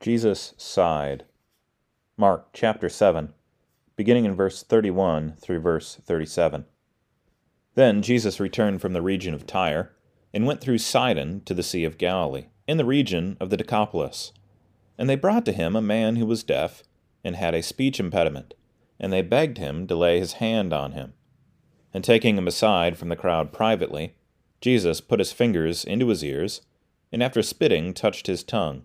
Jesus sighed. Mark chapter 7, beginning in verse 31 through verse 37. Then Jesus returned from the region of Tyre and went through Sidon to the Sea of Galilee, in the region of the Decapolis. And they brought to him a man who was deaf and had a speech impediment, and they begged him to lay his hand on him. And taking him aside from the crowd privately, Jesus put his fingers into his ears, and after spitting touched his tongue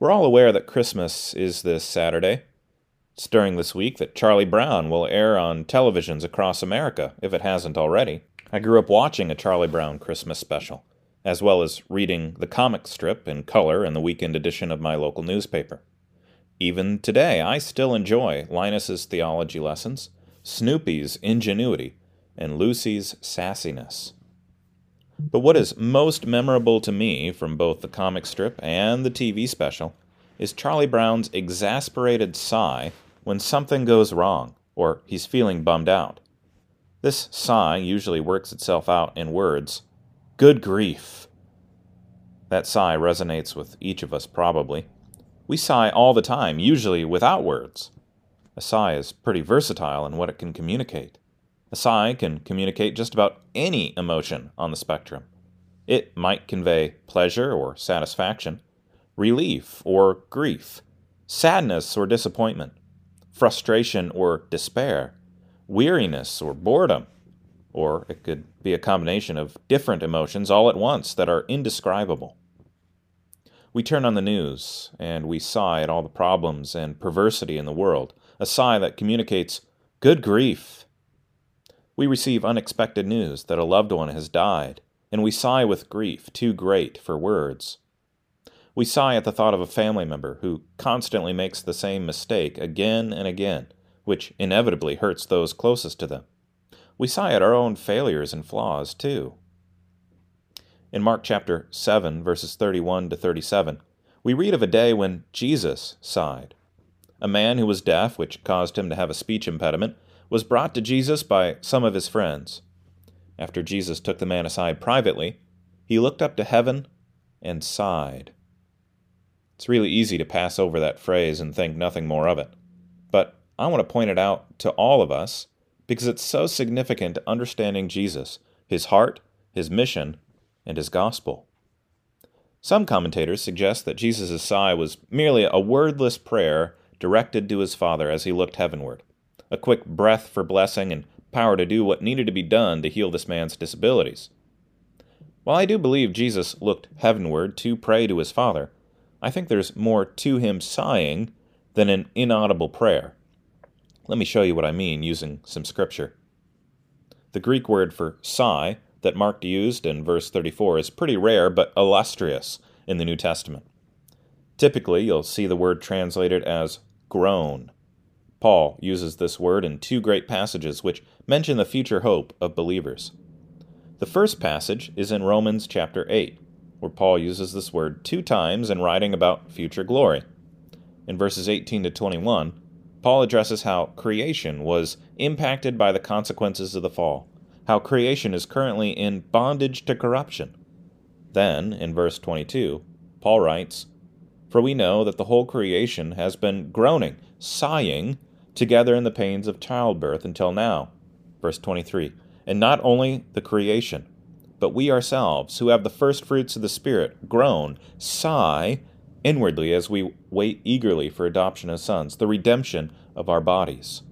We're all aware that Christmas is this Saturday. It's during this week that Charlie Brown will air on televisions across America, if it hasn't already. I grew up watching a Charlie Brown Christmas special, as well as reading the comic strip in color in the weekend edition of my local newspaper. Even today, I still enjoy Linus's theology lessons, Snoopy's ingenuity, and Lucy's sassiness. But what is most memorable to me from both the comic strip and the TV special is Charlie Brown's exasperated sigh when something goes wrong or he's feeling bummed out. This sigh usually works itself out in words Good grief! That sigh resonates with each of us, probably. We sigh all the time, usually without words. A sigh is pretty versatile in what it can communicate. A sigh can communicate just about any emotion on the spectrum. It might convey pleasure or satisfaction, relief or grief, sadness or disappointment, frustration or despair, weariness or boredom, or it could be a combination of different emotions all at once that are indescribable. We turn on the news and we sigh at all the problems and perversity in the world, a sigh that communicates, Good grief! We receive unexpected news that a loved one has died, and we sigh with grief too great for words. We sigh at the thought of a family member who constantly makes the same mistake again and again, which inevitably hurts those closest to them. We sigh at our own failures and flaws, too. In Mark chapter 7, verses 31 to 37, we read of a day when Jesus sighed. A man who was deaf, which caused him to have a speech impediment, was brought to Jesus by some of his friends. After Jesus took the man aside privately, he looked up to heaven and sighed. It's really easy to pass over that phrase and think nothing more of it. But I want to point it out to all of us because it's so significant to understanding Jesus, his heart, his mission, and his gospel. Some commentators suggest that Jesus' sigh was merely a wordless prayer directed to his Father as he looked heavenward a quick breath for blessing, and power to do what needed to be done to heal this man's disabilities. While I do believe Jesus looked heavenward to pray to his Father, I think there's more to him sighing than an inaudible prayer. Let me show you what I mean using some scripture. The Greek word for sigh that Mark used in verse 34 is pretty rare but illustrious in the New Testament. Typically, you'll see the word translated as groan Paul uses this word in two great passages which mention the future hope of believers. The first passage is in Romans chapter 8, where Paul uses this word two times in writing about future glory. In verses 18 to 21, Paul addresses how creation was impacted by the consequences of the fall, how creation is currently in bondage to corruption. Then, in verse 22, Paul writes, For we know that the whole creation has been groaning, sighing, together in the pains of childbirth until now. Verse 23 And not only the creation, but we ourselves, who have the first fruits of the Spirit, groan, sigh inwardly as we wait eagerly for adoption as sons, the redemption of our bodies.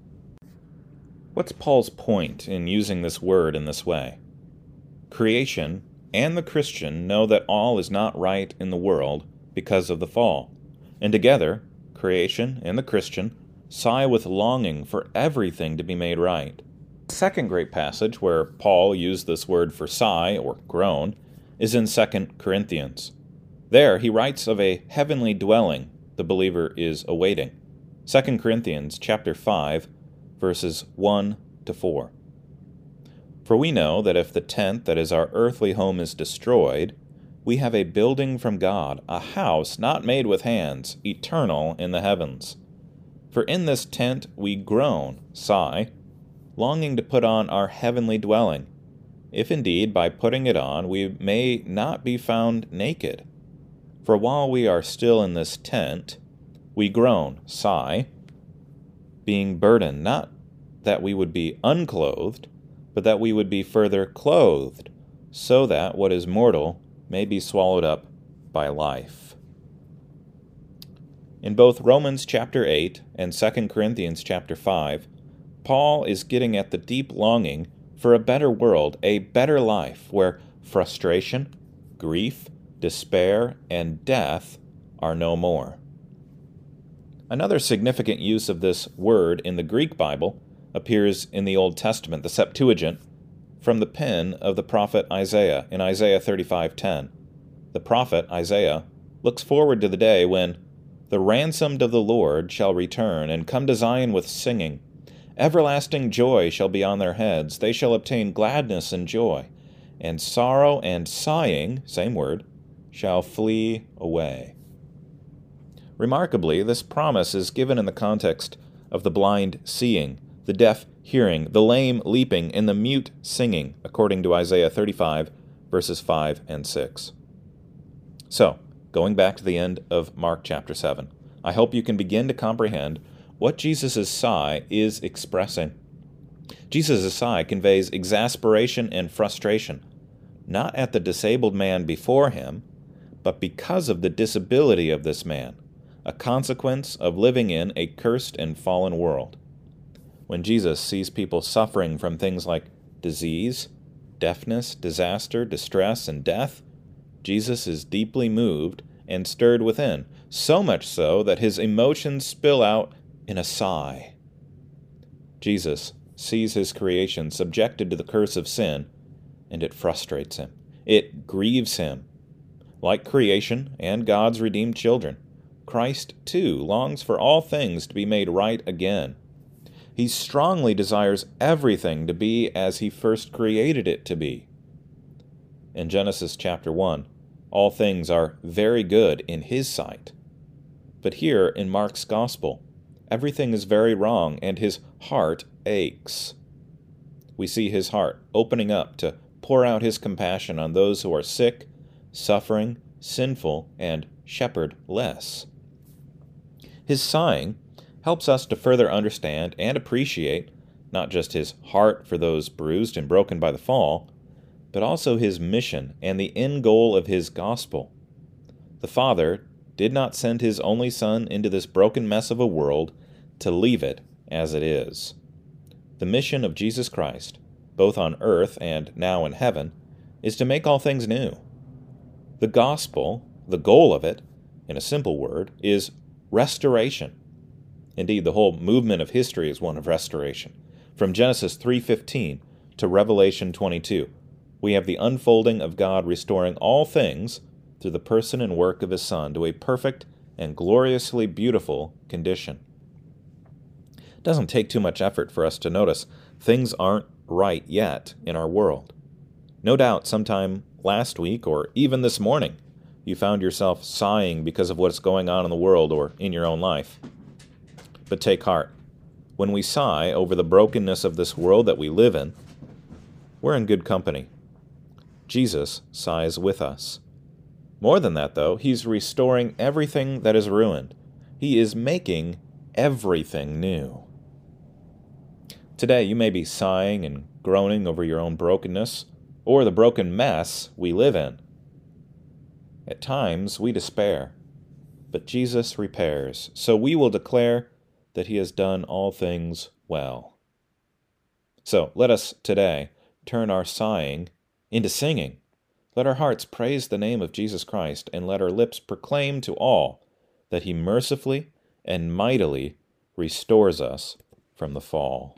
What's Paul's point in using this word in this way? Creation and the Christian know that all is not right in the world because of the fall, and together, creation and the Christian sigh with longing for everything to be made right. The second great passage where Paul used this word for sigh or groan is in 2 Corinthians. There he writes of a heavenly dwelling the believer is awaiting. 2 Corinthians chapter 5 verses 1 to 4. For we know that if the tent that is our earthly home is destroyed, we have a building from God, a house not made with hands, eternal in the heavens. For in this tent we groan, sigh, longing to put on our heavenly dwelling, if indeed by putting it on we may not be found naked. For while we are still in this tent, we groan, sigh, being burdened, not that we would be unclothed, but that we would be further clothed, so that what is mortal may be swallowed up by life. In both Romans chapter 8 and 2 Corinthians chapter 5, Paul is getting at the deep longing for a better world, a better life where frustration, grief, despair, and death are no more. Another significant use of this word in the Greek Bible appears in the Old Testament, the Septuagint, from the pen of the prophet Isaiah in Isaiah 35:10. The prophet Isaiah looks forward to the day when the ransomed of the Lord shall return and come to Zion with singing. Everlasting joy shall be on their heads. They shall obtain gladness and joy, and sorrow and sighing, same word, shall flee away. Remarkably, this promise is given in the context of the blind seeing, the deaf hearing, the lame leaping, and the mute singing, according to Isaiah 35, verses 5 and 6. So, going back to the end of Mark chapter 7, I hope you can begin to comprehend what Jesus' sigh is expressing. Jesus' sigh conveys exasperation and frustration, not at the disabled man before him, but because of the disability of this man, a consequence of living in a cursed and fallen world. When Jesus sees people suffering from things like disease, deafness, disaster, distress, and death, Jesus is deeply moved and stirred within, so much so that his emotions spill out in a sigh. Jesus sees his creation subjected to the curse of sin, and it frustrates him. It grieves him. Like creation and God's redeemed children, Christ too longs for all things to be made right again. He strongly desires everything to be as he first created it to be. In Genesis chapter 1, all things are very good in his sight. But here in Mark's Gospel, everything is very wrong and his heart aches. We see his heart opening up to pour out his compassion on those who are sick, suffering, sinful, and shepherdless. His sighing helps us to further understand and appreciate not just his heart for those bruised and broken by the fall, but also his mission and the end goal of his gospel. The Father did not send his only Son into this broken mess of a world to leave it as it is. The mission of Jesus Christ, both on earth and now in heaven, is to make all things new. The gospel, the goal of it, in a simple word, is restoration. Indeed, the whole movement of history is one of restoration. From Genesis 3:15 to Revelation 22, we have the unfolding of God restoring all things through the person and work of His Son to a perfect and gloriously beautiful condition. It doesn't take too much effort for us to notice things aren't right yet in our world. No doubt, sometime last week or even this morning, you found yourself sighing because of what's going on in the world or in your own life. But take heart. When we sigh over the brokenness of this world that we live in, we're in good company. Jesus sighs with us. More than that, though, he's restoring everything that is ruined. He is making everything new. Today, you may be sighing and groaning over your own brokenness or the broken mess we live in. At times, we despair, but Jesus repairs, so we will declare that he has done all things well. So let us today turn our sighing into singing. Let our hearts praise the name of Jesus Christ, and let our lips proclaim to all that he mercifully and mightily restores us from the fall.